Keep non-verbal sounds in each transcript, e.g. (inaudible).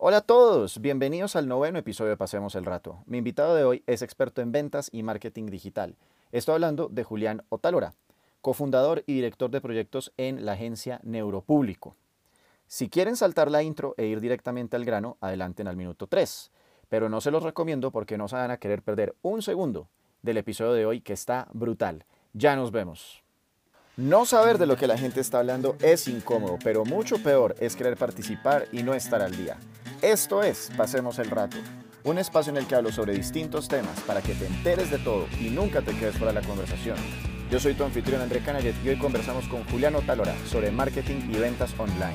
Hola a todos, bienvenidos al noveno episodio de Pasemos el Rato. Mi invitado de hoy es experto en ventas y marketing digital. Estoy hablando de Julián Otálora, cofundador y director de proyectos en la agencia Neuropúblico. Si quieren saltar la intro e ir directamente al grano, adelanten al minuto 3. Pero no se los recomiendo porque no se van a querer perder un segundo del episodio de hoy que está brutal. Ya nos vemos. No saber de lo que la gente está hablando es incómodo, pero mucho peor es querer participar y no estar al día. Esto es Pasemos el Rato, un espacio en el que hablo sobre distintos temas para que te enteres de todo y nunca te quedes fuera de la conversación. Yo soy tu anfitrión André Canayet y hoy conversamos con Juliano Talora sobre marketing y ventas online.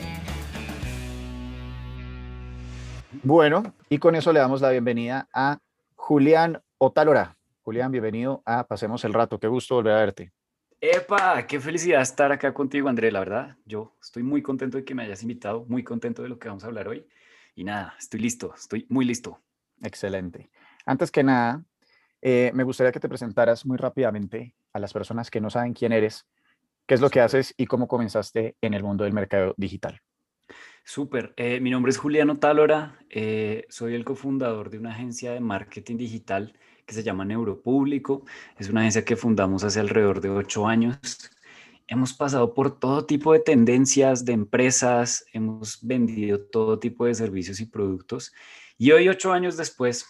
Bueno, y con eso le damos la bienvenida a Julián Otalora. Julián, bienvenido a Pasemos el Rato. Qué gusto volver a verte. Epa, qué felicidad estar acá contigo, André. La verdad, yo estoy muy contento de que me hayas invitado, muy contento de lo que vamos a hablar hoy. Y nada, estoy listo, estoy muy listo. Excelente. Antes que nada, eh, me gustaría que te presentaras muy rápidamente a las personas que no saben quién eres, qué es lo que haces y cómo comenzaste en el mundo del mercado digital. Súper. Eh, mi nombre es Juliano Tálora. Eh, soy el cofundador de una agencia de marketing digital que se llama Neuropúblico. Es una agencia que fundamos hace alrededor de ocho años. Hemos pasado por todo tipo de tendencias de empresas, hemos vendido todo tipo de servicios y productos. Y hoy, ocho años después,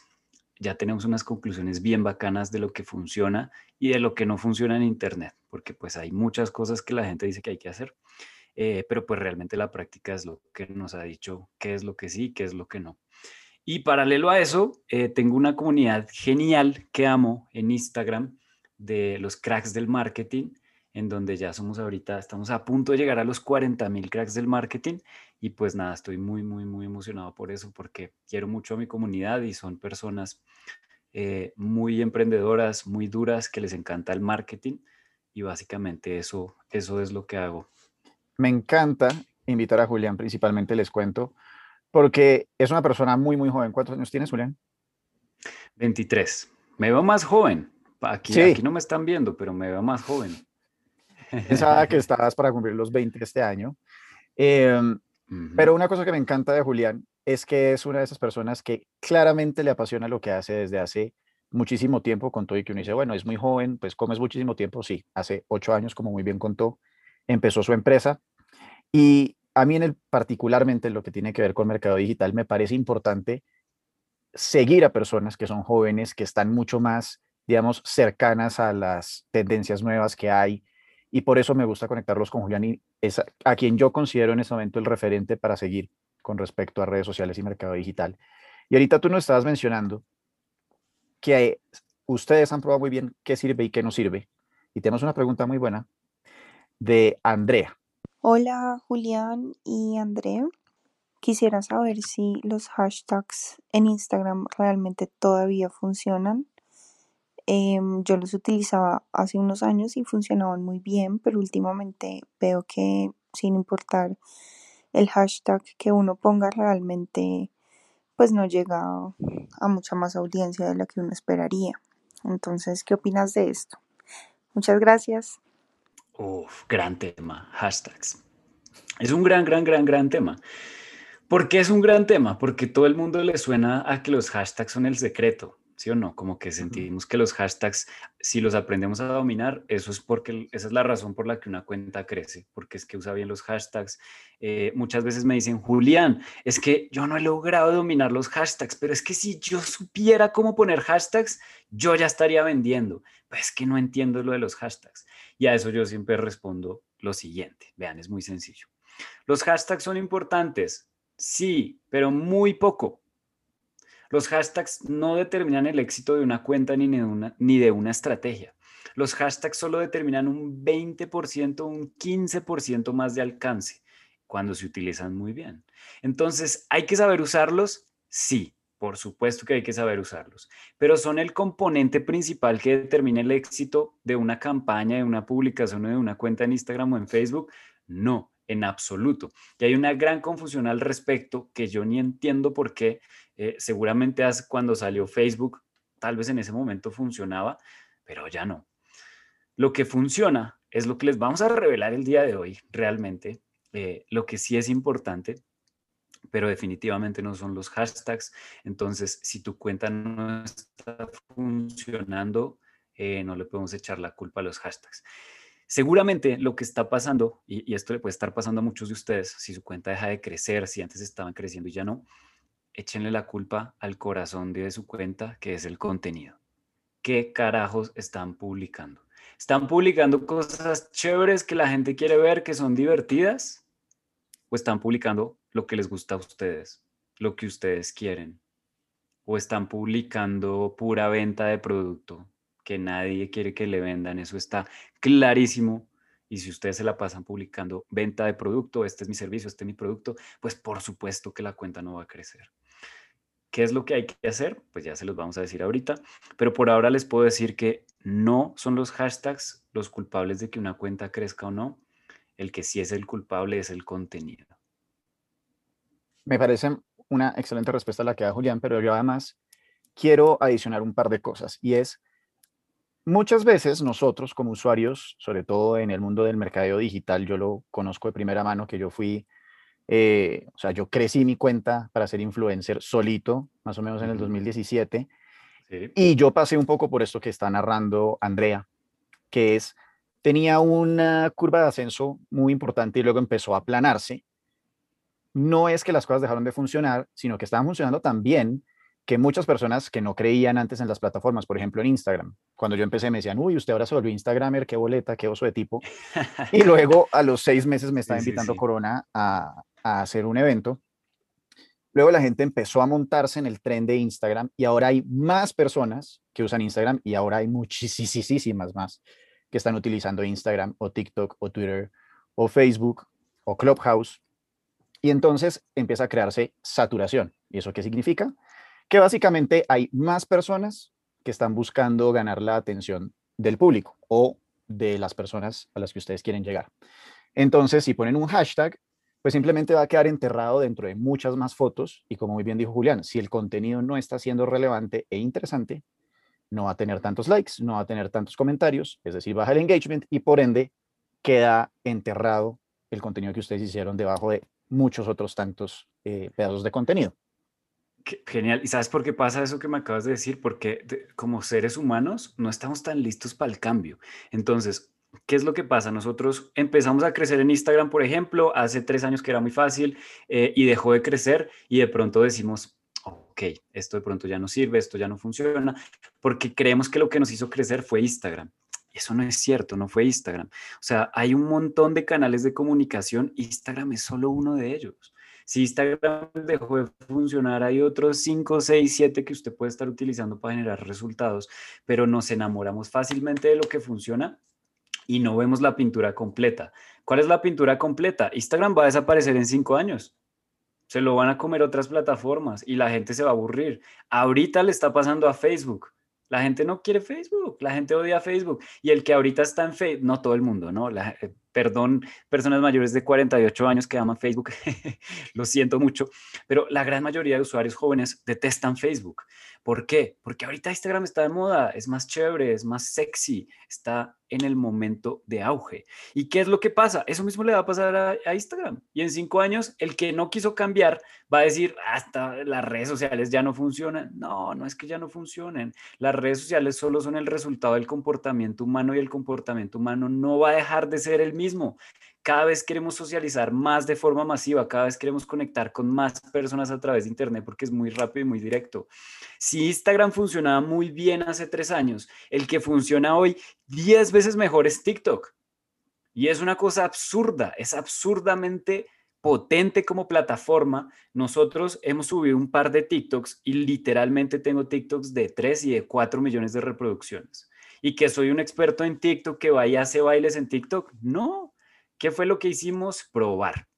ya tenemos unas conclusiones bien bacanas de lo que funciona y de lo que no funciona en Internet, porque pues hay muchas cosas que la gente dice que hay que hacer, eh, pero pues realmente la práctica es lo que nos ha dicho qué es lo que sí, qué es lo que no. Y paralelo a eso, eh, tengo una comunidad genial que amo en Instagram de los cracks del marketing, en donde ya somos ahorita, estamos a punto de llegar a los 40 mil cracks del marketing. Y pues nada, estoy muy, muy, muy emocionado por eso, porque quiero mucho a mi comunidad y son personas eh, muy emprendedoras, muy duras, que les encanta el marketing. Y básicamente eso, eso es lo que hago. Me encanta invitar a Julián, principalmente les cuento, porque es una persona muy, muy joven. ¿Cuántos años tienes, Julián? 23. Me veo más joven. Aquí, aquí no me están viendo, pero me veo más joven. Pensaba (laughs) que estabas para cumplir los 20 este año. Em, pero una cosa que me encanta de Julián es que es una de esas personas que claramente le apasiona lo que hace desde hace muchísimo tiempo, con todo y que uno dice, bueno, es muy joven, pues ¿cómo es muchísimo tiempo? Sí, hace ocho años, como muy bien contó, empezó su empresa y a mí en el particularmente lo que tiene que ver con mercado digital me parece importante seguir a personas que son jóvenes, que están mucho más, digamos, cercanas a las tendencias nuevas que hay. Y por eso me gusta conectarlos con Julián y es a, quien yo considero en este momento el referente para seguir con respecto a redes sociales y mercado digital. Y ahorita tú nos estabas mencionando que ustedes han probado muy bien qué sirve y qué no sirve. Y tenemos una pregunta muy buena de Andrea. Hola Julián y André. Quisiera saber si los hashtags en Instagram realmente todavía funcionan. Em, yo los utilizaba hace unos años y funcionaban muy bien, pero últimamente veo que sin importar el hashtag que uno ponga realmente pues no llega a mucha más audiencia de la que uno esperaría. Entonces, ¿qué opinas de esto? Muchas gracias. Uf, gran tema, hashtags. Es un gran, gran, gran, gran tema. ¿Por qué es un gran tema? Porque todo el mundo le suena a que los hashtags son el secreto, ¿sí o no? Como que sentimos que los hashtags, si los aprendemos a dominar, eso es porque esa es la razón por la que una cuenta crece, porque es que usa bien los hashtags. Eh, muchas veces me dicen, Julián, es que yo no he logrado dominar los hashtags, pero es que si yo supiera cómo poner hashtags, yo ya estaría vendiendo. Pues es que no entiendo lo de los hashtags. Y a eso yo siempre respondo lo siguiente. Vean, es muy sencillo. ¿Los hashtags son importantes? Sí, pero muy poco. Los hashtags no determinan el éxito de una cuenta ni de una, ni de una estrategia. Los hashtags solo determinan un 20%, un 15% más de alcance cuando se utilizan muy bien. Entonces, ¿hay que saber usarlos? Sí, por supuesto que hay que saber usarlos, pero son el componente principal que determina el éxito de una campaña, de una publicación o de una cuenta en Instagram o en Facebook. No, en absoluto. Y hay una gran confusión al respecto que yo ni entiendo por qué. Eh, seguramente cuando salió Facebook, tal vez en ese momento funcionaba, pero ya no. Lo que funciona es lo que les vamos a revelar el día de hoy, realmente. Eh, lo que sí es importante pero definitivamente no son los hashtags. Entonces, si tu cuenta no está funcionando, eh, no le podemos echar la culpa a los hashtags. Seguramente lo que está pasando, y, esto le puede estar pasando a muchos de ustedes, si su cuenta deja de crecer, si antes estaban creciendo y ya no, échenle la culpa al corazón de su cuenta, que es el contenido. ¿Qué carajos están publicando? ¿Están publicando cosas chéveres que la gente quiere ver, que son divertidas? ¿O están publicando lo que les gusta a ustedes, lo que ustedes quieren? ¿O están publicando pura venta de producto que nadie quiere que le vendan? Eso está clarísimo. Y si ustedes se la pasan publicando venta de producto, este es mi servicio, este es mi producto, pues por supuesto que la cuenta no va a crecer. ¿Qué es lo que hay que hacer? Pues ya se los vamos a decir ahorita, pero por ahora les puedo decir que no son los hashtags los culpables de que una cuenta crezca o no. El que sí es el culpable es el contenido. Me parece una excelente respuesta a la que da Julián, pero yo además quiero adicionar un par de cosas y es, muchas veces nosotros como usuarios, sobre todo en el mundo del mercadeo digital, yo lo conozco de primera mano, que yo fui eh, o sea, yo crecí mi cuenta para ser influencer solito, más o menos en el 2017. Y yo pasé un poco por esto que está narrando Andrea, que es, tenía una curva de ascenso muy importante y luego empezó a aplanarse. No es que las cosas dejaron de funcionar, sino que estaban funcionando tan bien que muchas personas que no creían antes en las plataformas, por ejemplo en Instagram, cuando yo empecé me decían, uy, usted ahora se volvió Instagramer, qué boleta, qué oso de tipo. y (laughs) luego a los seis meses me estaba invitando Corona a, a hacer un evento. Luego la gente empezó a montarse en el tren de Instagram y ahora hay más personas que usan Instagram y ahora hay muchísimas más que están utilizando Instagram o TikTok o Twitter o Facebook o Clubhouse. Y entonces empieza a crearse saturación. ¿Y eso qué significa? Que básicamente hay más personas que están buscando ganar la atención del público o de las personas a las que ustedes quieren llegar. Entonces, si ponen un hashtag, pues simplemente va a quedar enterrado dentro de muchas más fotos y como muy bien dijo Julián, si el contenido no está siendo relevante e interesante, no va a tener tantos likes, no va a tener tantos comentarios, es decir, baja el engagement y por ende queda enterrado el contenido que ustedes hicieron debajo de muchos otros tantos eh, pedazos de contenido. Genial. ¿Y sabes por qué pasa eso que me acabas de decir? Porque como seres humanos no estamos tan listos para el cambio. Entonces, ¿Qué es lo que pasa? Nosotros empezamos a crecer en Instagram, por ejemplo, hace tres años que era muy fácil eh, y dejó de crecer y de pronto decimos, ok, esto de pronto ya no sirve, esto ya no funciona, porque creemos que lo que nos hizo crecer fue Instagram. Eso no es cierto, no fue Instagram. O sea, hay un montón de canales de comunicación, Instagram es solo uno de ellos. Si Instagram dejó de funcionar, hay otros 5, 6, 7 que usted puede estar utilizando para generar resultados, pero nos enamoramos fácilmente de lo que funciona y no vemos la pintura completa. ¿Cuál es la pintura completa? Instagram va a desaparecer en cinco años. Se lo van a comer otras plataformas y la gente se va a aburrir. Ahorita le está pasando a Facebook. La gente no quiere Facebook, la gente odia Facebook. Y el que ahorita está en Facebook, no todo el mundo, ¿no? La, eh, perdón, personas mayores de 48 años que aman Facebook, (laughs) lo siento mucho, pero la gran mayoría de usuarios jóvenes detestan Facebook. ¿Por qué? Porque ahorita Instagram está de moda, es más chévere, es más sexy, está en el momento de auge. ¿Y qué es lo que pasa? Eso mismo le va a pasar a, Instagram. Y en cinco años, el que no quiso cambiar va a decir, hasta las redes sociales ya no funcionan. No, no es que ya no funcionen. Las redes sociales solo son el resultado del comportamiento humano y el comportamiento humano no va a dejar de ser el mismo cada vez queremos socializar más de forma masiva, cada vez queremos conectar con más personas a través de Internet porque es muy rápido y muy directo. Si Instagram funcionaba muy bien hace tres años, el que funciona hoy diez veces mejor es TikTok. Y es una cosa absurda, es absurdamente potente como plataforma. Nosotros hemos subido un par de TikToks y literalmente tengo TikToks de 3 y de 4 millones de reproducciones. Y que soy un experto en TikTok que vaya a hace bailes en TikTok. No, ¿Qué fue lo que hicimos? Probar.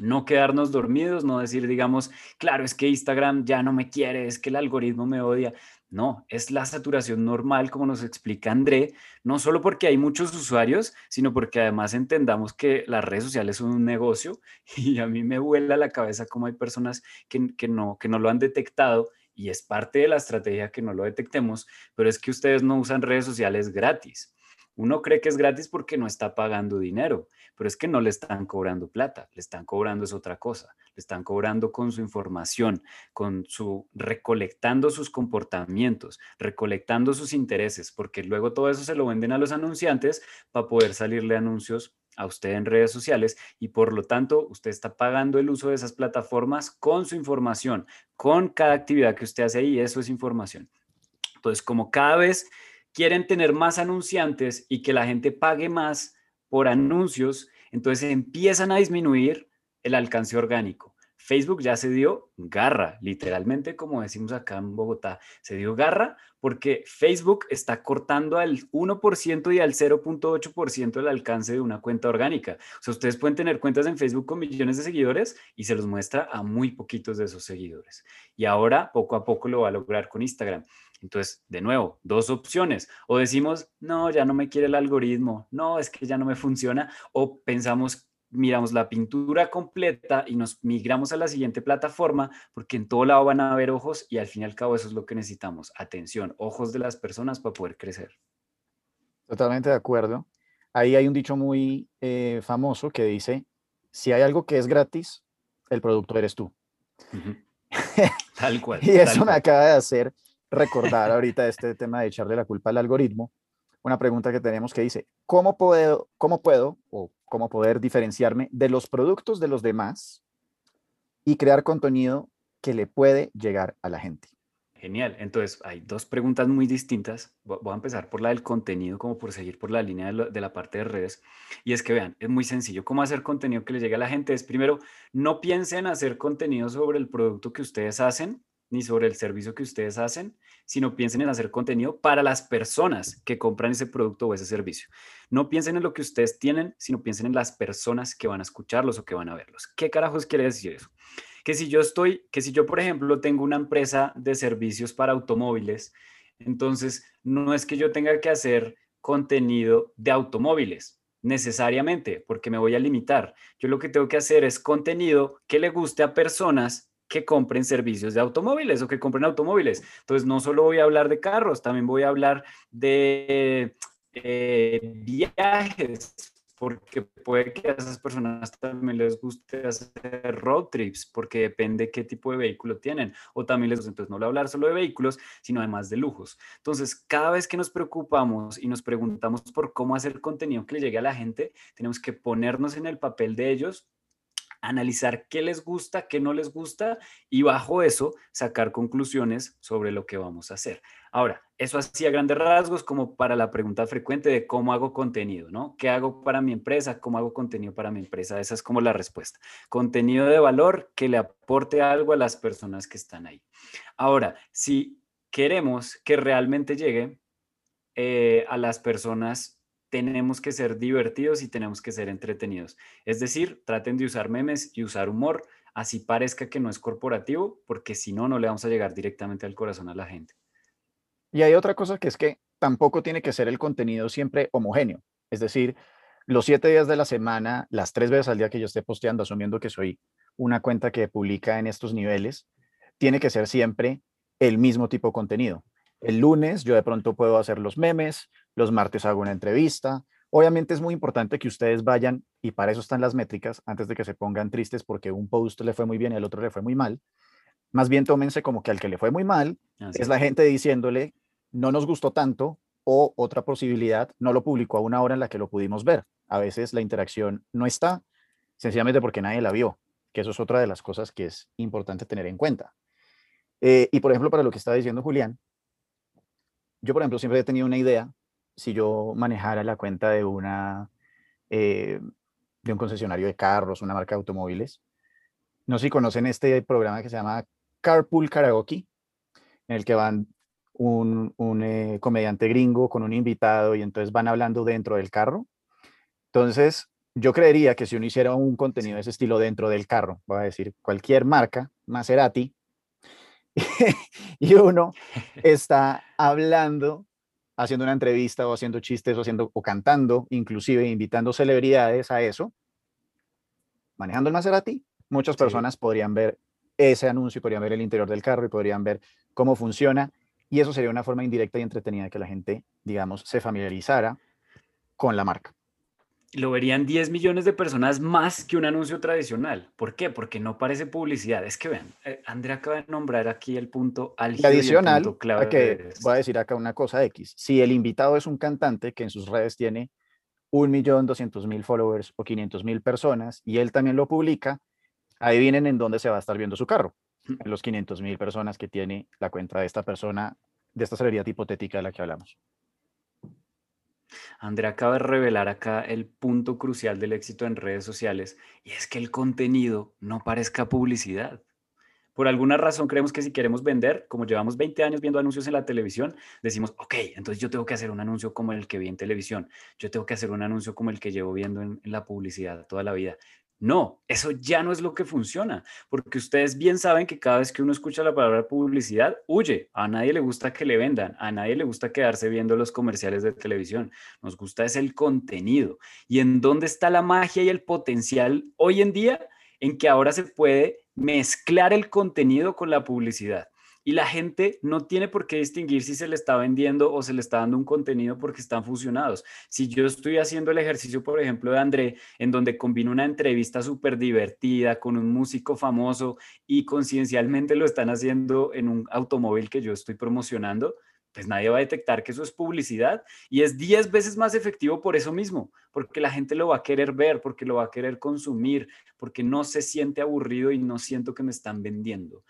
No quedarnos dormidos, no decir, digamos, claro, es que Instagram ya no me quiere, es que el algoritmo me odia. No, es la saturación normal, como nos explica André, no solo porque hay muchos usuarios, sino porque además entendamos que las redes sociales son un negocio (laughs) y a mí me vuela la cabeza como hay personas que, no, que no lo han detectado y es parte de la estrategia que no lo detectemos, pero es que ustedes no usan redes sociales gratis Uno cree que es gratis porque no está pagando dinero, pero es que no le están cobrando plata, le están cobrando es otra cosa, le están cobrando con su información, con su recolectando sus comportamientos, recolectando sus intereses, porque luego todo eso se lo venden a los anunciantes para poder salirle anuncios a usted en redes sociales y por lo tanto usted está pagando el uso de esas plataformas con su información, con cada actividad que usted hace ahí, eso es información. Entonces, como cada vez quieren tener más anunciantes y que la gente pague más por anuncios, entonces empiezan a disminuir el alcance orgánico. Facebook ya se dio garra, literalmente, como decimos acá en Bogotá, se dio garra porque Facebook está cortando al 1% y al 0.8% el alcance de una cuenta orgánica. O sea, ustedes pueden tener cuentas en Facebook con millones de seguidores y se los muestra a muy poquitos de esos seguidores. Y ahora, poco a poco, lo va a lograr con Instagram. Entonces, de nuevo, dos opciones. O decimos, no, ya no me quiere el algoritmo, no, es que ya no me funciona. O pensamos, miramos la pintura completa y nos migramos a la siguiente plataforma porque en todo lado van a haber ojos y al fin y al cabo eso es lo que necesitamos. Atención, ojos de las personas para poder crecer. Totalmente de acuerdo. Ahí hay un dicho muy eh, famoso que dice, si hay algo que es gratis, el producto eres tú. (laughs) tal cual. y eso me acaba de hacer recordar ahorita este tema de echarle la culpa al algoritmo, una pregunta que tenemos que dice, ¿cómo puedo, cómo puedo o cómo poder diferenciarme de los productos de los demás y crear contenido que le puede llegar a la gente? Genial. Entonces, hay dos preguntas muy distintas. Voy a empezar por la del contenido, como por seguir por la línea de, la parte de redes. Y es que vean, es muy sencillo. ¿Cómo hacer contenido que le llegue a la gente? Es primero, no piensen hacer contenido sobre el producto que ustedes hacen, ni sobre el servicio que ustedes hacen, sino piensen en hacer contenido para las personas que compran ese producto o ese servicio. No piensen en lo que ustedes tienen, sino piensen en las personas que van a escucharlos o que van a verlos. ¿Qué carajos quiere decir eso? Que si yo estoy, que si yo, por ejemplo, tengo una empresa de servicios para automóviles, entonces no es que yo tenga que hacer contenido de automóviles, necesariamente, porque me voy a limitar. Yo lo que tengo que hacer es contenido que le guste a personas que compren servicios de automóviles o que compren automóviles. Entonces, no solo voy a hablar de carros, también voy a hablar de eh, viajes, porque puede que a esas personas también les guste hacer road trips, porque depende qué tipo de vehículo tienen, o también les gusta, entonces no hablar solo de vehículos, sino además de lujos. Entonces, cada vez que nos preocupamos y nos preguntamos por cómo hacer contenido que le llegue a la gente, tenemos que ponernos en el papel de ellos analizar qué les gusta, qué no les gusta y bajo eso sacar conclusiones sobre lo que vamos a hacer. Ahora, eso hacía grandes rasgos como para la pregunta frecuente de cómo hago contenido, ¿no? ¿Qué hago para mi empresa? ¿Cómo hago contenido para mi empresa? Esa es como la respuesta. Contenido de valor que le aporte algo a las personas que están ahí. Ahora, si queremos que realmente llegue eh, a las personas tenemos que ser divertidos y tenemos que ser entretenidos. Es decir, traten de usar memes y usar humor, así parezca que no es corporativo, porque si no, no le vamos a llegar directamente al corazón a la gente. Y hay otra cosa que es que tampoco tiene que ser el contenido siempre homogéneo. Es decir, los siete días de la semana, las tres veces al día que yo esté posteando, asumiendo que soy una cuenta que publica en estos niveles, tiene que ser siempre el mismo tipo de contenido. El lunes yo de pronto puedo hacer los memes, los martes hago una entrevista. Obviamente es muy importante que ustedes vayan, y para eso están las métricas, antes de que se pongan tristes porque un post le fue muy bien y al otro le fue muy mal. Más bien tómense como que al que le fue muy mal es la gente diciéndole, no nos gustó tanto, o otra posibilidad, no lo publicó a una hora en la que lo pudimos ver. A veces la interacción no está, sencillamente porque nadie la vio, que eso es otra de las cosas que es importante tener en cuenta. Eh, y por ejemplo, para lo que estaba diciendo Julián, yo, por ejemplo, siempre he tenido una idea, si yo manejara la cuenta de una, eh, de un concesionario de carros, una marca de automóviles. No sé si conocen este programa que se llama Carpool Karaoke, en el que van un, un eh, comediante gringo con un invitado y entonces van hablando dentro del carro. Entonces, yo creería que si uno hiciera un contenido de ese estilo dentro del carro, voy a decir cualquier marca, Maserati, (laughs) y uno (laughs) está hablando, haciendo una entrevista o haciendo chistes o, haciendo, o cantando, inclusive invitando celebridades a eso, manejando el Maserati, muchas personas podrían ver ese anuncio, podrían ver el interior del carro y podrían ver cómo funciona. Y eso sería una forma indirecta y entretenida de que la gente, digamos, se familiarizara con la marca. Lo verían 10 millones de personas más que un anuncio tradicional. ¿Por qué? Porque no parece publicidad. Es que vean, eh, Andrea acaba de nombrar aquí el punto álgido adicional, y clave. Que voy a decir acá una cosa X. Si el invitado es un cantante que en sus redes tiene un millón doscientos mil followers o 500 mil personas y él también lo publica, adivinen en dónde se va a estar viendo su carro. En los 500 mil personas que tiene la cuenta de esta persona, de esta celebridad hipotética de la que hablamos. Andrea acaba de revelar acá el punto crucial del éxito en redes sociales y es que el contenido no parezca publicidad. Por alguna razón creemos que si queremos vender, como llevamos 20 años viendo anuncios en la televisión, decimos, ok, entonces yo tengo que hacer un anuncio como el que vi en televisión, yo tengo que hacer un anuncio como el que llevo viendo en, la publicidad toda la vida. No, eso ya no es lo que funciona, porque ustedes bien saben que cada vez que uno escucha la palabra publicidad, huye. A nadie le gusta que le vendan, a nadie le gusta quedarse viendo los comerciales de televisión. Nos gusta es el contenido. ¿Y en dónde está la magia y el potencial hoy en día? En que ahora se puede mezclar el contenido con la publicidad. Y la gente no tiene por qué distinguir si se le está vendiendo o se le está dando un contenido porque están fusionados. Si yo estoy haciendo el ejercicio, por ejemplo, de André, en donde combino una entrevista súper divertida con un músico famoso y conciencialmente lo están haciendo en un automóvil que yo estoy promocionando, pues nadie va a detectar que eso es publicidad y es 10 veces más efectivo por eso mismo, porque la gente lo va a querer ver, porque lo va a querer consumir, porque no se siente aburrido y no siento que me están vendiendo.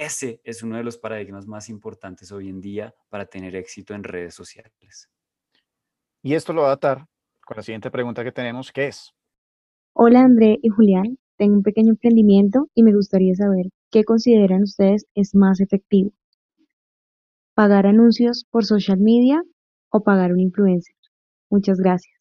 Ese es uno de los paradigmas más importantes hoy en día para tener éxito en redes sociales. Y esto lo va a atar con la siguiente pregunta que tenemos, que es. Hola André y Julián, tengo un pequeño emprendimiento y me gustaría saber qué consideran ustedes es más efectivo. ¿Pagar anuncios por social media o pagar un influencer? Muchas gracias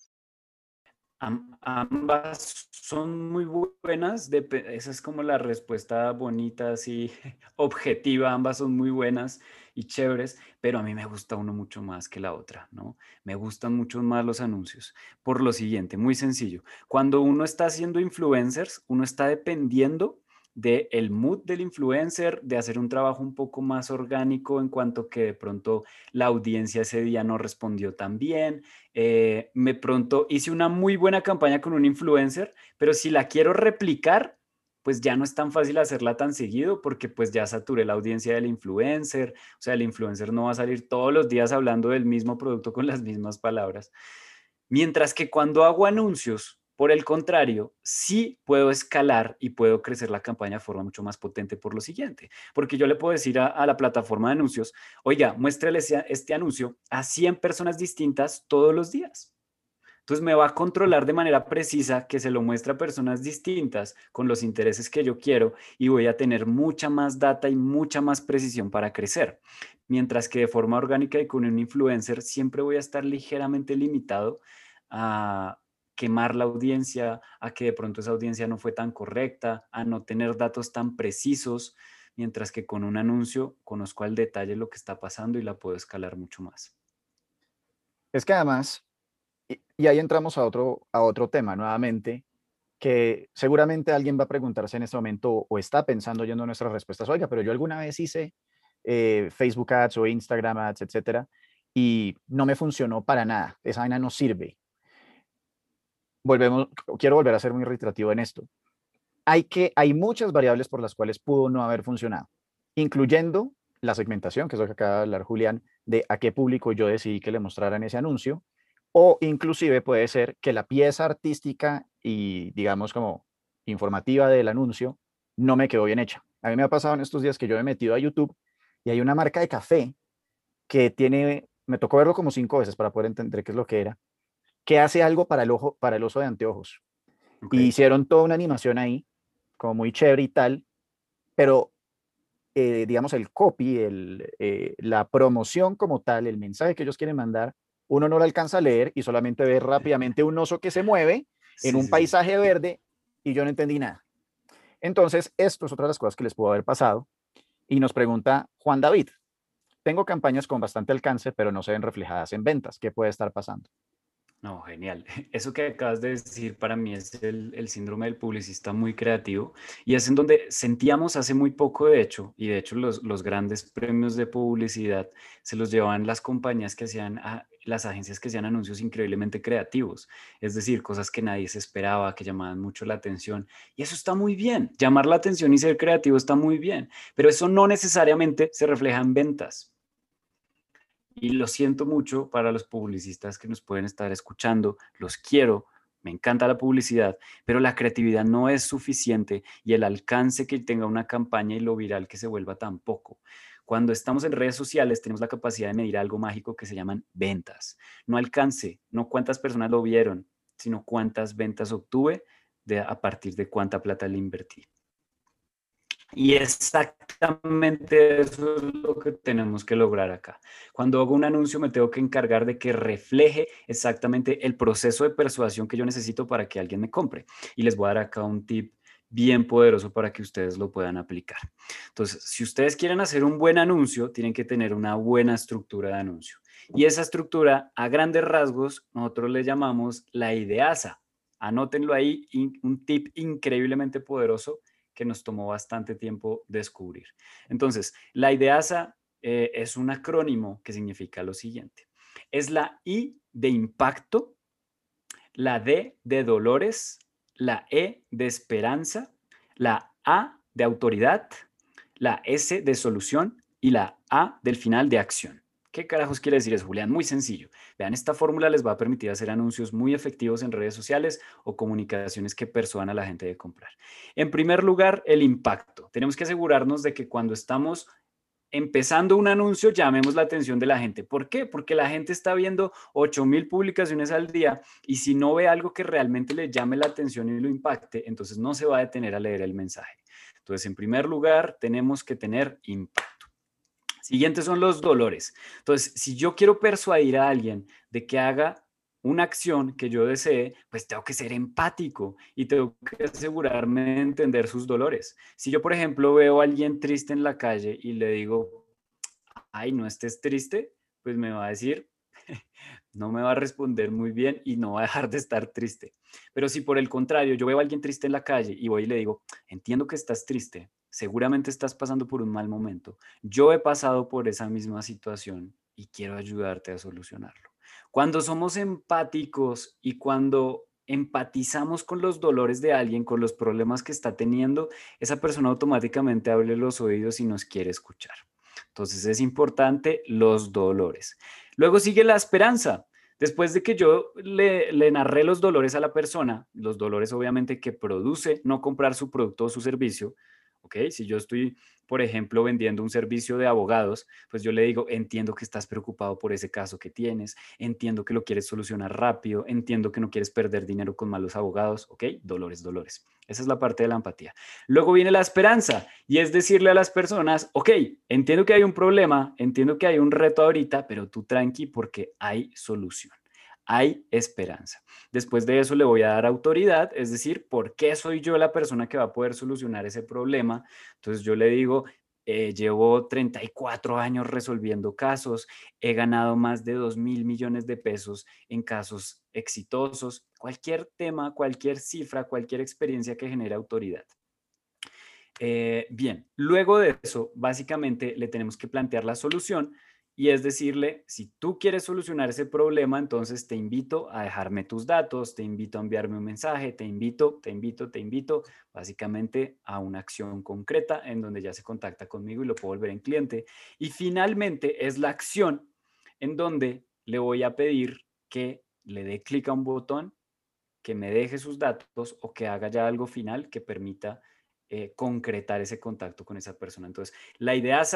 ambas son muy buenas, esa es como la respuesta bonita, así (laughs) objetiva, ambas son muy buenas y chéveres, pero a mí me gusta uno mucho más que la otra, ¿no? Me gustan mucho más los anuncios. Por lo siguiente, muy sencillo, cuando uno está haciendo influencers, uno está dependiendo de el mood del influencer, de hacer un trabajo un poco más orgánico en cuanto que de pronto la audiencia ese día no respondió tan bien. Eh, me pronto hice una muy buena campaña con un influencer, pero si la quiero replicar, pues ya no es tan fácil hacerla tan seguido porque pues ya saturé la audiencia del influencer. O sea, el influencer no va a salir todos los días hablando del mismo producto con las mismas palabras. Mientras que cuando hago anuncios por el contrario, sí puedo escalar y puedo crecer la campaña de forma mucho más potente por lo siguiente, porque yo le puedo decir a, la plataforma de anuncios, oiga, muéstrele este anuncio a 100 personas distintas todos los días. Entonces me va a controlar de manera precisa que se lo muestre a personas distintas con los intereses que yo quiero y voy a tener mucha más data y mucha más precisión para crecer. Mientras que de forma orgánica y con un influencer siempre voy a estar ligeramente limitado a quemar la audiencia, a que de pronto esa audiencia no fue tan correcta, a no tener datos tan precisos, mientras que con un anuncio conozco al detalle lo que está pasando y la puedo escalar mucho más. Es que además, y, ahí entramos a otro, a otro tema nuevamente, que seguramente alguien va a preguntarse en este momento o está pensando oyendo nuestras respuestas, oiga, pero yo alguna vez hice eh, Facebook Ads o Instagram Ads, etcétera, y no me funcionó para nada, esa vaina no sirve volvemos, quiero volver a ser muy reiterativo en esto. Hay, que, hay muchas variables por las cuales pudo no haber funcionado, incluyendo la segmentación, que es lo que acaba de hablar Julián, de a qué público yo decidí que le mostraran ese anuncio, o inclusive puede ser que la pieza artística y, digamos, como informativa del anuncio no me quedó bien hecha. A mí me ha pasado en estos días que yo me he metido a YouTube y hay una marca de café que tiene, me tocó verlo como cinco veces para poder entender qué es lo que era, que hace algo para el ojo, para el oso de anteojos. Y hicieron toda una animación ahí, como muy chévere y tal, pero eh, digamos el copy, el, eh, la promoción como tal, el mensaje que ellos quieren mandar, uno no lo alcanza a leer y solamente ve rápidamente un oso que se mueve en un paisaje verde y yo no entendí nada. Entonces, esto es otra de las cosas que les pudo haber pasado. Y nos pregunta Juan David, tengo campañas con bastante alcance, pero no se ven reflejadas en ventas. ¿Qué puede estar pasando? No, genial. (laughs) Eso que acabas de decir para mí es el, síndrome del publicista muy creativo y es en donde sentíamos hace muy poco, de hecho, y de hecho los, los grandes premios de publicidad se los llevaban las compañías que hacían, las agencias que hacían anuncios increíblemente creativos, es decir, cosas que nadie se esperaba, que llamaban mucho la atención. Y eso está muy bien. Llamar la atención y ser creativo está muy bien, pero eso no necesariamente se refleja en ventas. Y lo siento mucho para los publicistas que nos pueden estar escuchando, los quiero, me encanta la publicidad, pero la creatividad no es suficiente y el alcance que tenga una campaña y lo viral que se vuelva tampoco. Cuando estamos en redes sociales tenemos la capacidad de medir algo mágico que se llaman ventas. No alcance, no cuántas personas lo vieron, sino cuántas ventas obtuve a partir de cuánta plata le invertí. Y exactamente eso es lo que tenemos que lograr acá. Cuando hago un anuncio me tengo que encargar de que refleje exactamente el proceso de persuasión que yo necesito para que alguien me compre. Y les voy a dar acá un tip bien poderoso para que ustedes lo puedan aplicar. Entonces, si ustedes quieren hacer un buen anuncio, tienen que tener una buena estructura de anuncio. Y esa estructura, a grandes rasgos, nosotros le llamamos la ideasa. Anótenlo ahí, un tip increíblemente poderoso que nos tomó bastante tiempo descubrir. Entonces, la IDEASA eh, es un acrónimo que significa lo siguiente. Es la I de impacto, la D de dolores, la E de esperanza, la A de autoridad, la S de solución y la A del final de acción. ¿Qué carajos quiere decir eso, Julián? Muy sencillo. Vean, esta fórmula les va a permitir hacer anuncios muy efectivos en redes sociales o comunicaciones que persuadan a la gente de comprar. En primer lugar, el impacto. Tenemos que asegurarnos de que cuando estamos empezando un anuncio llamemos la atención de la gente. ¿Por qué? Porque la gente está viendo 8000 publicaciones al día y si no ve algo que realmente le llame la atención y lo impacte, entonces no se va a detener a leer el mensaje. Entonces, en primer lugar, tenemos que tener impacto. Siguientes son los dolores. Entonces, si yo quiero persuadir a alguien de que haga una acción que yo desee, pues tengo que ser empático y tengo que asegurarme de entender sus dolores. Si yo, por ejemplo, veo a alguien triste en la calle y le digo, ay, no estés triste, pues me va a decir, (laughs) no me va a responder muy bien y no va a dejar de estar triste. Pero si por el contrario yo veo a alguien triste en la calle y voy y le digo, entiendo que estás triste, seguramente estás pasando por un mal momento. Yo he pasado por esa misma situación y quiero ayudarte a solucionarlo. Cuando somos empáticos y cuando empatizamos con los dolores de alguien, con los problemas que está teniendo, esa persona automáticamente abre los oídos y nos quiere escuchar. Entonces es importante los dolores. Luego sigue la esperanza. Después de que yo le, le, narré los dolores a la persona, los dolores obviamente que produce no comprar su producto o su servicio, si yo estoy, por ejemplo, vendiendo un servicio de abogados, pues yo le digo, entiendo que estás preocupado por ese caso que tienes, entiendo que lo quieres solucionar rápido, entiendo que no quieres perder dinero con malos abogados, ¿ok? Dolores, dolores. Esa es la parte de la empatía. Luego viene la esperanza y es decirle a las personas, ok, entiendo que hay un problema, entiendo que hay un reto ahorita, pero tú tranqui porque hay solución hay esperanza. Después de eso le voy a dar autoridad, es decir, ¿por qué soy yo la persona que va a poder solucionar ese problema? Entonces yo le digo, eh, llevo 34 años resolviendo casos, he ganado más de 2 mil millones de pesos en casos exitosos, cualquier tema, cualquier cifra, cualquier experiencia que genere autoridad. Eh, bien, luego de eso, básicamente le tenemos que plantear la solución y es decirle, si tú quieres solucionar ese problema, entonces te invito a dejarme tus datos, te invito a enviarme un mensaje, te invito, te invito, te invito, básicamente a una acción concreta en donde ya se contacta conmigo y lo puedo volver en cliente. Y finalmente es la acción en donde le voy a pedir que le dé clic a un botón, que me deje sus datos o que haga ya algo final que permita eh, concretar ese contacto con esa persona. Entonces, la idea es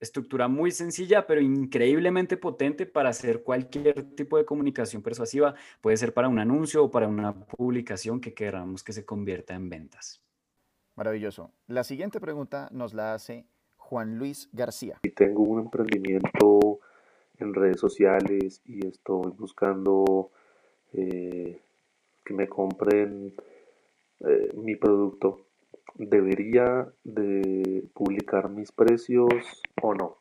estructura muy sencilla, pero increíblemente potente para hacer cualquier tipo de comunicación persuasiva. Puede ser para un anuncio o para una publicación que queramos que se convierta en ventas. Maravilloso. La siguiente pregunta nos la hace Juan Luis García. Tengo un emprendimiento en redes sociales y estoy buscando eh, que me compren eh, mi producto debería de publicar mis precios o no?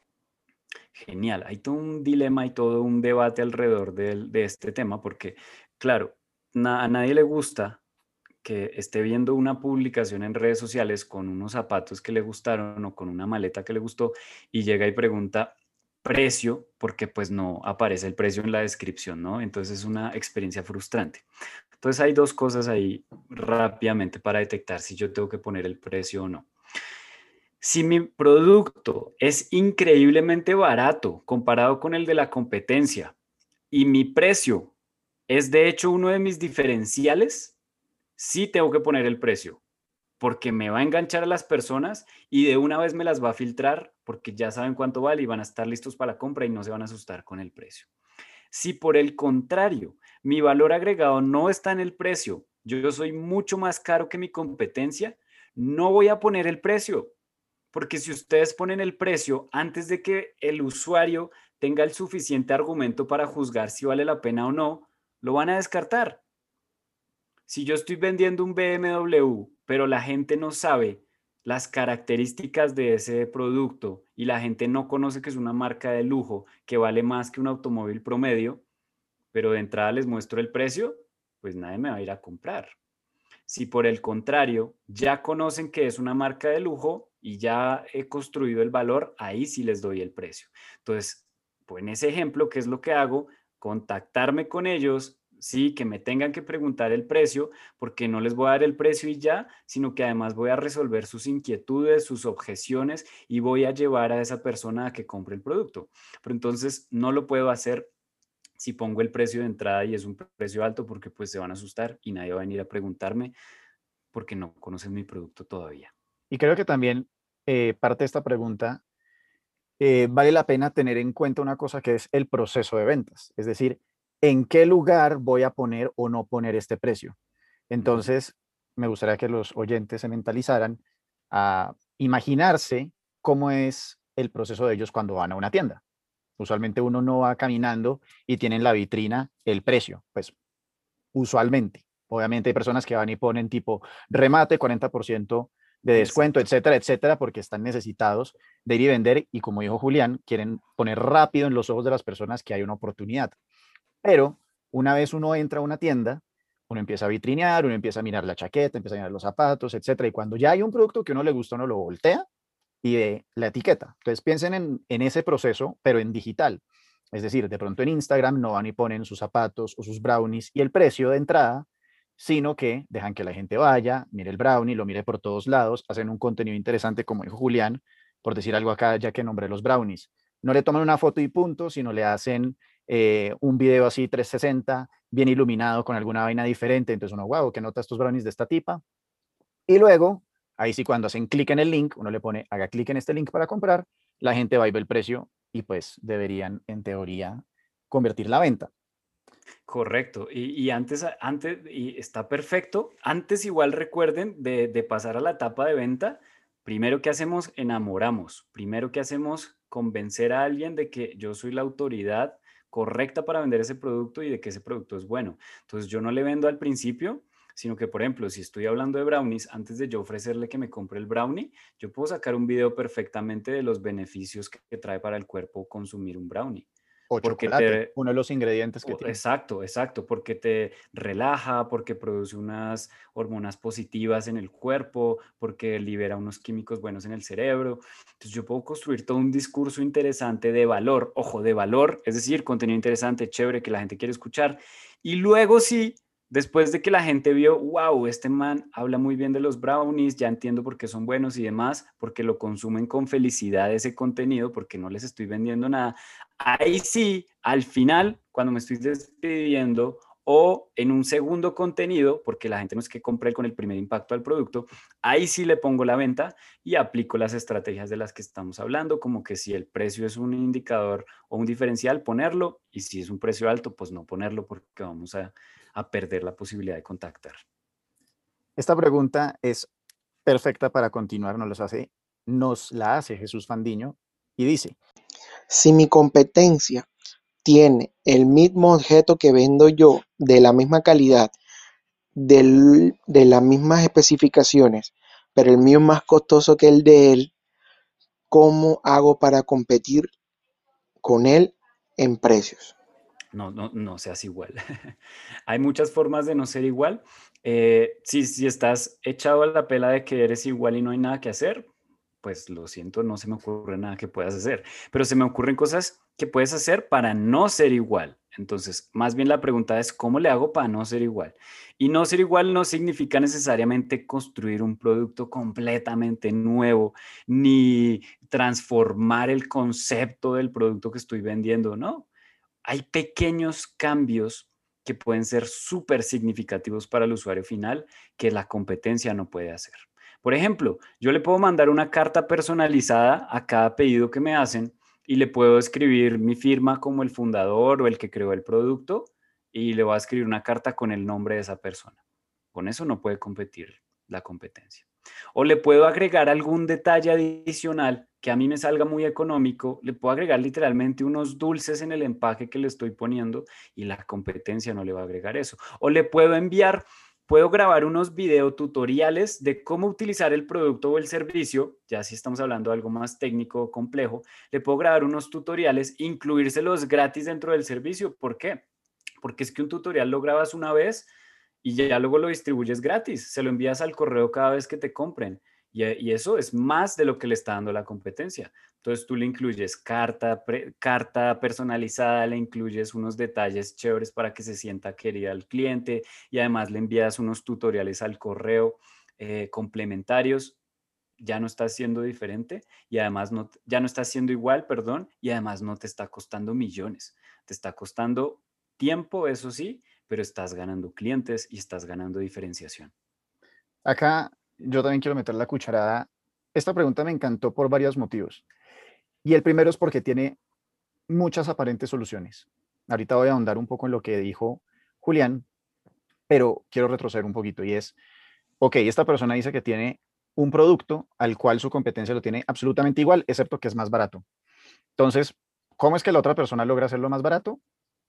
Genial, hay todo un dilema y todo un debate alrededor de, este tema porque, claro, a nadie le gusta que esté viendo una publicación en redes sociales con unos zapatos que le gustaron o con una maleta que le gustó y llega y pregunta precio porque pues no aparece el precio en la descripción, ¿no? Entonces es una experiencia frustrante. Entonces hay dos cosas ahí rápidamente para detectar si yo tengo que poner el precio o no. Si mi producto es increíblemente barato comparado con el de la competencia y mi precio es de hecho uno de mis diferenciales, sí tengo que poner el precio porque me va a enganchar a las personas y de una vez me las va a filtrar porque ya saben cuánto vale y van a estar listos para la compra y no se van a asustar con el precio. Si por el contrario, mi valor agregado no está en el precio, yo soy mucho más caro que mi competencia, no voy a poner el precio porque si ustedes ponen el precio antes de que el usuario tenga el suficiente argumento para juzgar si vale la pena o no, lo van a descartar. Si yo estoy vendiendo un BMW, pero la gente no sabe las características de ese producto y la gente no conoce que es una marca de lujo que vale más que un automóvil promedio, pero de entrada les muestro el precio, pues nadie me va a ir a comprar. Si por el contrario ya conocen que es una marca de lujo, y ya he construido el valor, ahí sí les doy el precio. Entonces, pues en ese ejemplo, ¿qué es lo que hago? Contactarme con ellos, sí, que me tengan que preguntar el precio, porque no les voy a dar el precio y ya, sino que además voy a resolver sus inquietudes, sus objeciones y voy a llevar a esa persona a que compre el producto. Pero entonces no lo puedo hacer si pongo el precio de entrada y es un precio alto porque pues se van a asustar y nadie va a venir a preguntarme porque no conocen mi producto todavía. Y creo que también eh, parte de esta pregunta, eh, vale la pena tener en cuenta una cosa que es el proceso de ventas, es decir, en qué lugar voy a poner o no poner este precio. Entonces, me gustaría que los oyentes se mentalizaran a imaginarse cómo es el proceso de ellos cuando van a una tienda. Usualmente uno no va caminando y tiene en la vitrina el precio, pues usualmente. Obviamente hay personas que van y ponen tipo remate 40% de descuento, etcétera, etcétera, porque están necesitados de ir y vender y como dijo Julián, quieren poner rápido en los ojos de las personas que hay una oportunidad. Pero una vez uno entra a una tienda, uno empieza a vitrinear, uno empieza a mirar la chaqueta, empieza a mirar los zapatos, etcétera, y cuando ya hay un producto que uno le gusta, uno lo voltea y de la etiqueta. Entonces piensen en, en ese proceso, pero en digital. Es decir, de pronto en Instagram no van y ponen sus zapatos o sus brownies y el precio de entrada sino que dejan que la gente vaya, mire el brownie, lo mire por todos lados, hacen un contenido interesante, como dijo Julián, por decir algo acá, ya que nombré los brownies. No le toman una foto y punto, sino le hacen eh, un video así 360, bien iluminado con alguna vaina diferente. Entonces uno, wow, ¿qué nota estos brownies de esta tipa? Y luego, ahí sí, cuando hacen clic en el link, uno le pone, haga clic en este link para comprar, la gente va y ve el precio y pues deberían, en teoría, convertir la venta. Correcto. Y, antes, antes, y está perfecto. Antes igual recuerden de, pasar a la etapa de venta. Primero que hacemos, enamoramos. Primero que hacemos, convencer a alguien de que yo soy la autoridad correcta para vender ese producto y de que ese producto es bueno. Entonces yo no le vendo al principio, sino que, por ejemplo, si estoy hablando de brownies, antes de yo ofrecerle que me compre el brownie, yo puedo sacar un video perfectamente de los beneficios que trae para el cuerpo consumir un brownie. O porque chocolate, uno de los ingredientes que tiene. Exacto, exacto, porque te relaja, porque produce unas hormonas positivas en el cuerpo, porque libera unos químicos buenos en el cerebro. Entonces yo puedo construir todo un discurso interesante de valor, ojo, de valor, es decir, contenido interesante, chévere, que la gente quiere escuchar. Y luego sí, Después de que la gente vio, wow, este man habla muy bien de los brownies, ya entiendo por qué son buenos y demás, porque lo consumen con felicidad ese contenido, porque no les estoy vendiendo nada. Ahí sí, al final, cuando me estoy despidiendo o en un segundo contenido, porque la gente no es que compre con el primer impacto al producto, ahí sí le pongo la venta y aplico las estrategias de las que estamos hablando, como que si el precio es un indicador o un diferencial, ponerlo, y si es un precio alto, pues no ponerlo porque vamos a a perder la posibilidad de contactar. Esta pregunta es perfecta para continuar, nos, hace, nos la hace Jesús Fandiño y dice, si mi competencia tiene el mismo objeto que vendo yo, de la misma calidad, de las mismas especificaciones, pero el mío es más costoso que el de él, ¿cómo hago para competir con él en precios. No, no, no seas igual. (laughs) Hay muchas formas de no ser igual. Eh, si, si estás echado a la pela de que eres igual y no hay nada que hacer, pues lo siento, no se me ocurre nada que puedas hacer, pero se me ocurren cosas que puedes hacer para no ser igual. Entonces, más bien la pregunta es, ¿cómo le hago para no ser igual? Y no ser igual no significa necesariamente construir un producto completamente nuevo, ni transformar el concepto del producto que estoy vendiendo, ¿no? Hay pequeños cambios que pueden ser súper significativos para el usuario final que la competencia no puede hacer. Por ejemplo, yo le puedo mandar una carta personalizada a cada pedido que me hacen y le puedo escribir mi firma como el fundador o el que creó el producto y le voy a escribir una carta con el nombre de esa persona. Con eso no puede competir la competencia. O le puedo agregar algún detalle adicional que a mí me salga muy económico, le puedo agregar literalmente unos dulces en el empaque que le estoy poniendo y la competencia no le va a agregar eso. O le puedo enviar puedo grabar unos video tutoriales de cómo utilizar el producto o el servicio, ya si estamos hablando de algo más técnico o complejo, le puedo grabar unos tutoriales, incluírselos gratis dentro del servicio. ¿Por qué? Porque es que un tutorial lo grabas una vez y ya luego lo distribuyes gratis, se lo envías al correo cada vez que te compren. Y, eso es más de lo que le está dando la competencia. Entonces tú le incluyes carta, carta personalizada, le incluyes unos detalles chéveres para que se sienta querida al cliente y además le envías unos tutoriales al correo eh, complementarios. Ya no está siendo diferente y además no, ya no está siendo igual, perdón, y además no te está costando millones. Te está costando tiempo, eso sí, pero estás ganando clientes y estás ganando diferenciación. Acá yo también quiero meter la cucharada. Esta pregunta me encantó por varios motivos. Y el primero es porque tiene muchas aparentes soluciones. Ahorita voy a ahondar un poco en lo que dijo Julián, pero quiero retroceder un poquito y es, ok, esta persona dice que tiene un producto al cual su competencia lo tiene absolutamente igual, excepto que es más barato. Entonces, ¿cómo es que la otra persona logra hacerlo más barato?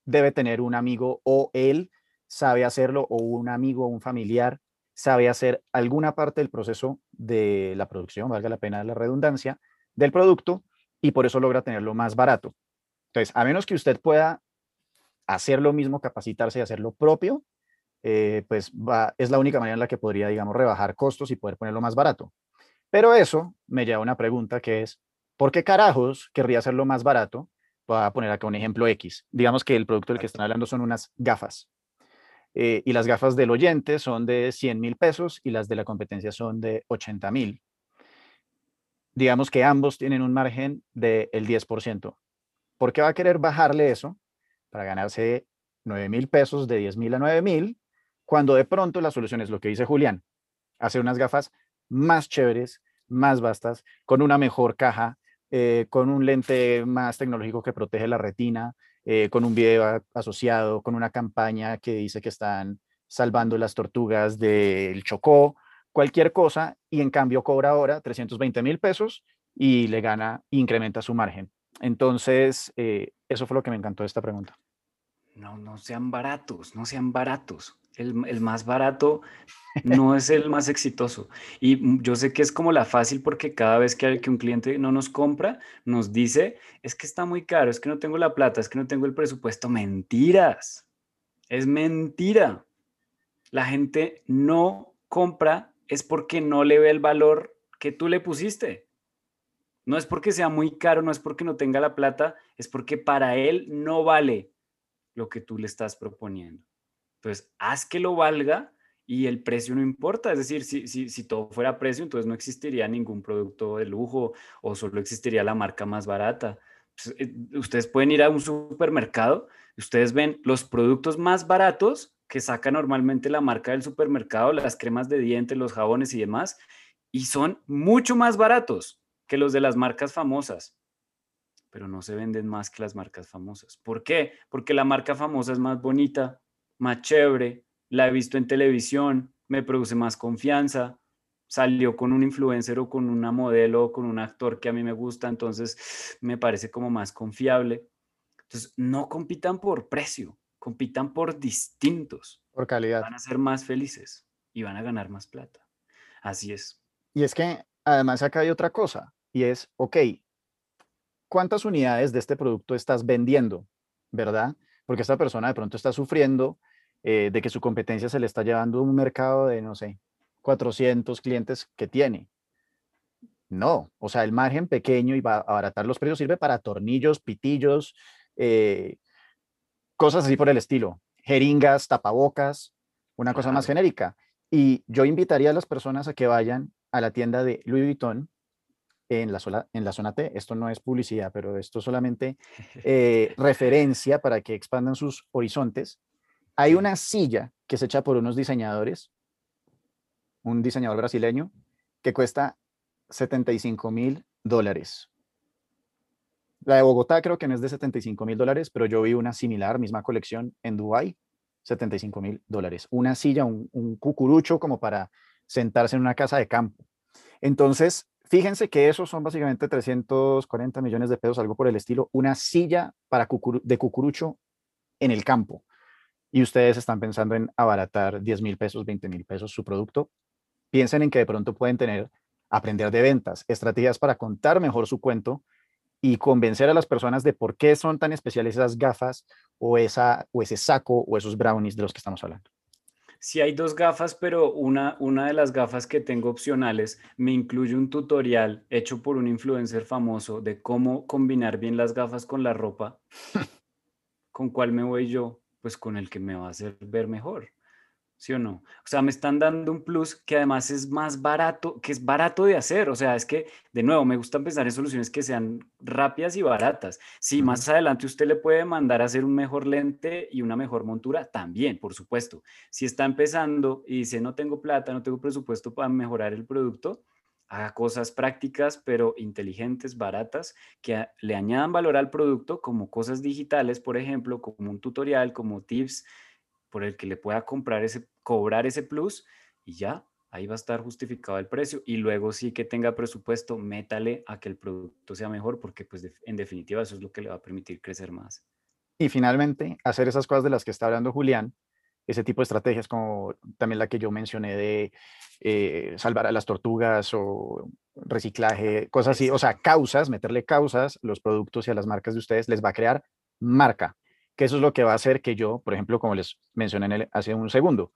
Debe tener un amigo o él sabe hacerlo o un amigo o un familiar sabe hacer alguna parte del proceso de la producción, valga la pena la redundancia, del producto y por eso logra tenerlo más barato. Entonces, a menos que usted pueda hacer lo mismo, capacitarse y hacer lo propio, eh, pues va, es la única manera en la que podría, digamos, rebajar costos y poder ponerlo más barato. Pero eso me lleva a una pregunta que es, ¿por qué carajos querría hacerlo más barato? Voy a poner acá un ejemplo X. Digamos que el producto del que están hablando son unas gafas. Eh, y las gafas del oyente son de 100 mil pesos y las de la competencia son de 80 mil. Digamos que ambos tienen un margen del 10%. ¿Por qué va a querer bajarle eso para ganarse 9 mil pesos de 10 mil a 9 mil? Cuando de pronto la solución es lo que dice Julián, hacer unas gafas más chéveres, más vastas, con una mejor caja, eh, con un lente más tecnológico que protege la retina, eh, con un video asociado, con una campaña que dice que están salvando las tortugas del Chocó, cualquier cosa, y en cambio cobra ahora 320 mil pesos y le gana, incrementa su margen. Entonces, eh, eso fue lo que me encantó de esta pregunta. No, no sean baratos, no sean baratos. El, el, más barato (laughs) no es el más exitoso. Y yo sé que es como la fácil porque cada vez que, que un cliente no nos compra, nos dice, es que está muy caro, es que no tengo la plata, es que no tengo el presupuesto. Mentiras. Es mentira. La gente no compra es porque no le ve el valor que tú le pusiste. No es porque sea muy caro, no es porque no tenga la plata, es porque para él no vale lo que tú le estás proponiendo. Entonces, haz que lo valga y el precio no importa. Es decir, si, todo fuera precio, entonces no existiría ningún producto de lujo o solo existiría la marca más barata. Pues, eh, ustedes pueden ir a un supermercado, ustedes ven los productos más baratos que saca normalmente la marca del supermercado, las cremas de dientes, los jabones y demás, y son mucho más baratos que los de las marcas famosas, pero no se venden más que las marcas famosas. ¿Por qué? Porque la marca famosa es más bonita, más chévere, la he visto en televisión, me produce más confianza, salió con un influencer o con una modelo o con un actor que a mí me gusta, entonces me parece como más confiable. Entonces, no compitan por precio, compitan por distintos. Por calidad. Van a ser más felices y van a ganar más plata. Así es. Y es que además acá hay otra cosa, y es, ok, cuántas unidades de este producto estás vendiendo, ¿verdad? Porque esta persona de pronto está sufriendo eh, de que su competencia se le está llevando un mercado de, no sé, 400 clientes que tiene. No, o sea, el margen pequeño y va a abaratar los precios sirve para tornillos, pitillos, eh, cosas así por el estilo, jeringas, tapabocas, una cosa más genérica. Y yo invitaría a las personas a que vayan a la tienda de Louis Vuitton en la, zona, en la zona T. Esto no es publicidad, pero esto es solamente (laughs) eh, referencia para que expandan sus horizontes. Hay una silla que se echa por unos diseñadores, un diseñador brasileño, que cuesta 75 mil dólares. La de Bogotá creo que no es de 75 mil dólares, pero yo vi una similar, misma colección en Dubai 75 mil dólares. Una silla, un, un, cucurucho como para sentarse en una casa de campo. Entonces, fíjense que esos son básicamente 340 millones de pesos, algo por el estilo, una silla para de cucurucho en el campo. Y ustedes están pensando en abaratar 10 mil pesos, 20 mil pesos su producto. Piensen en que de pronto pueden tener, aprender de ventas, estrategias para contar mejor su cuento y convencer a las personas de por qué son tan especiales esas gafas o, esa, o ese saco o esos brownies de los que estamos hablando. Si hay dos gafas, pero una, una de las gafas que tengo opcionales me incluye un tutorial hecho por un influencer famoso de cómo combinar bien las gafas con la ropa. (laughs) ¿Con cuál me voy yo? Pues con el que me va a hacer ver mejor. ¿Sí o no? O sea, me están dando un plus que además es más barato, que es barato de hacer. O sea, es que, de nuevo, me gusta pensar en soluciones que sean rápidas y baratas. Si más adelante usted le puede mandar a hacer un mejor lente y una mejor montura, también, por supuesto. Si está empezando y dice, no tengo plata, no tengo presupuesto para mejorar el producto, haga cosas prácticas, pero inteligentes, baratas, que le añadan valor al producto, como cosas digitales, por ejemplo, como un tutorial, como tips por el que le pueda comprar ese, cobrar ese plus y ya, ahí va a estar justificado el precio. Y luego sí que tenga presupuesto, métale a que el producto sea mejor porque pues en definitiva eso es lo que le va a permitir crecer más. Y finalmente, hacer esas cosas de las que está hablando Julián, ese tipo de estrategias como también la que yo mencioné de eh, salvar a las tortugas o reciclaje, cosas así, o sea, causas, meterle causas, los productos y a las marcas de ustedes les va a crear marca que eso es lo que va a hacer que yo, por ejemplo, como les mencioné hace un segundo,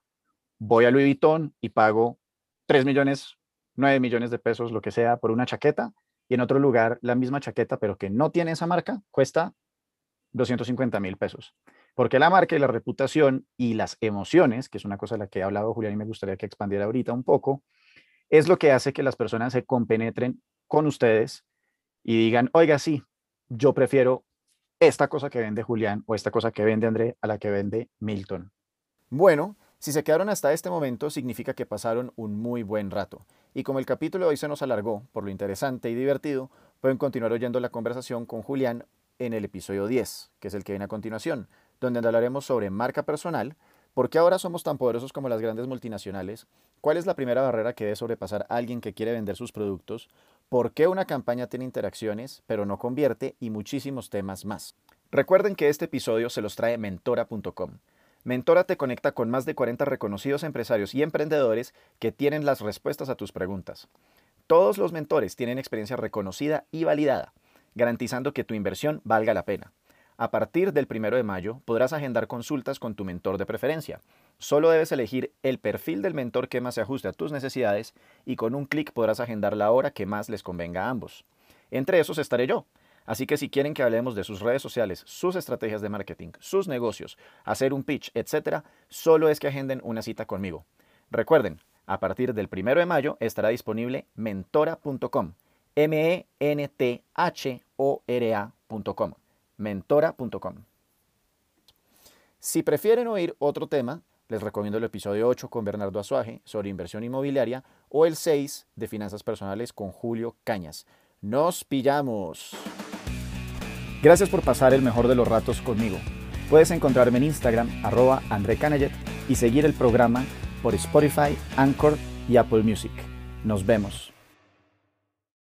voy a Louis Vuitton y pago 3 millones, 9 millones de pesos, lo que sea, por una chaqueta, y en otro lugar la misma chaqueta, pero que no tiene esa marca, cuesta 250 mil pesos. Porque la marca y la reputación y las emociones, que es una cosa de la que he hablado Julián y me gustaría que expandiera ahorita un poco, es lo que hace que las personas se compenetren con ustedes y digan, oiga, sí, yo prefiero esta cosa que vende Julián o esta cosa que vende André a la que vende Milton. Bueno, si se quedaron hasta este momento significa que pasaron un muy buen rato. Y como el capítulo de hoy se nos alargó por lo interesante y divertido, pueden continuar oyendo la conversación con Julián en el episodio 10, que es el que viene a continuación, donde hablaremos sobre marca personal, por qué ahora somos tan poderosos como las grandes multinacionales, cuál es la primera barrera que debe sobrepasar alguien que quiere vender sus productos, por qué una campaña tiene interacciones pero no convierte y muchísimos temas más. Recuerden que este episodio se los trae mentora.com. Mentora te conecta con más de 40 reconocidos empresarios y emprendedores que tienen las respuestas a tus preguntas. Todos los mentores tienen experiencia reconocida y validada, garantizando que tu inversión valga la pena. A partir del 1 de mayo podrás agendar consultas con tu mentor de preferencia. Solo debes elegir el perfil del mentor que más se ajuste a tus necesidades y con un clic podrás agendar la hora que más les convenga a ambos. Entre esos estaré yo. Así que si quieren que hablemos de sus redes sociales, sus estrategias de marketing, sus negocios, hacer un pitch, etc., solo es que agenden una cita conmigo. Recuerden, a partir del 1 de mayo estará disponible mentora.com. M-E-N-T-H-O-R-A.com mentora.com. Si prefieren oír otro tema, les recomiendo el episodio 8 con Bernardo Azuaje sobre inversión inmobiliaria o el 6 de finanzas personales con Julio Cañas. Nos pillamos. Gracias por pasar el mejor de los ratos conmigo. Puedes encontrarme en Instagram, arroba André y seguir el programa por Spotify, Anchor y Apple Music. Nos vemos.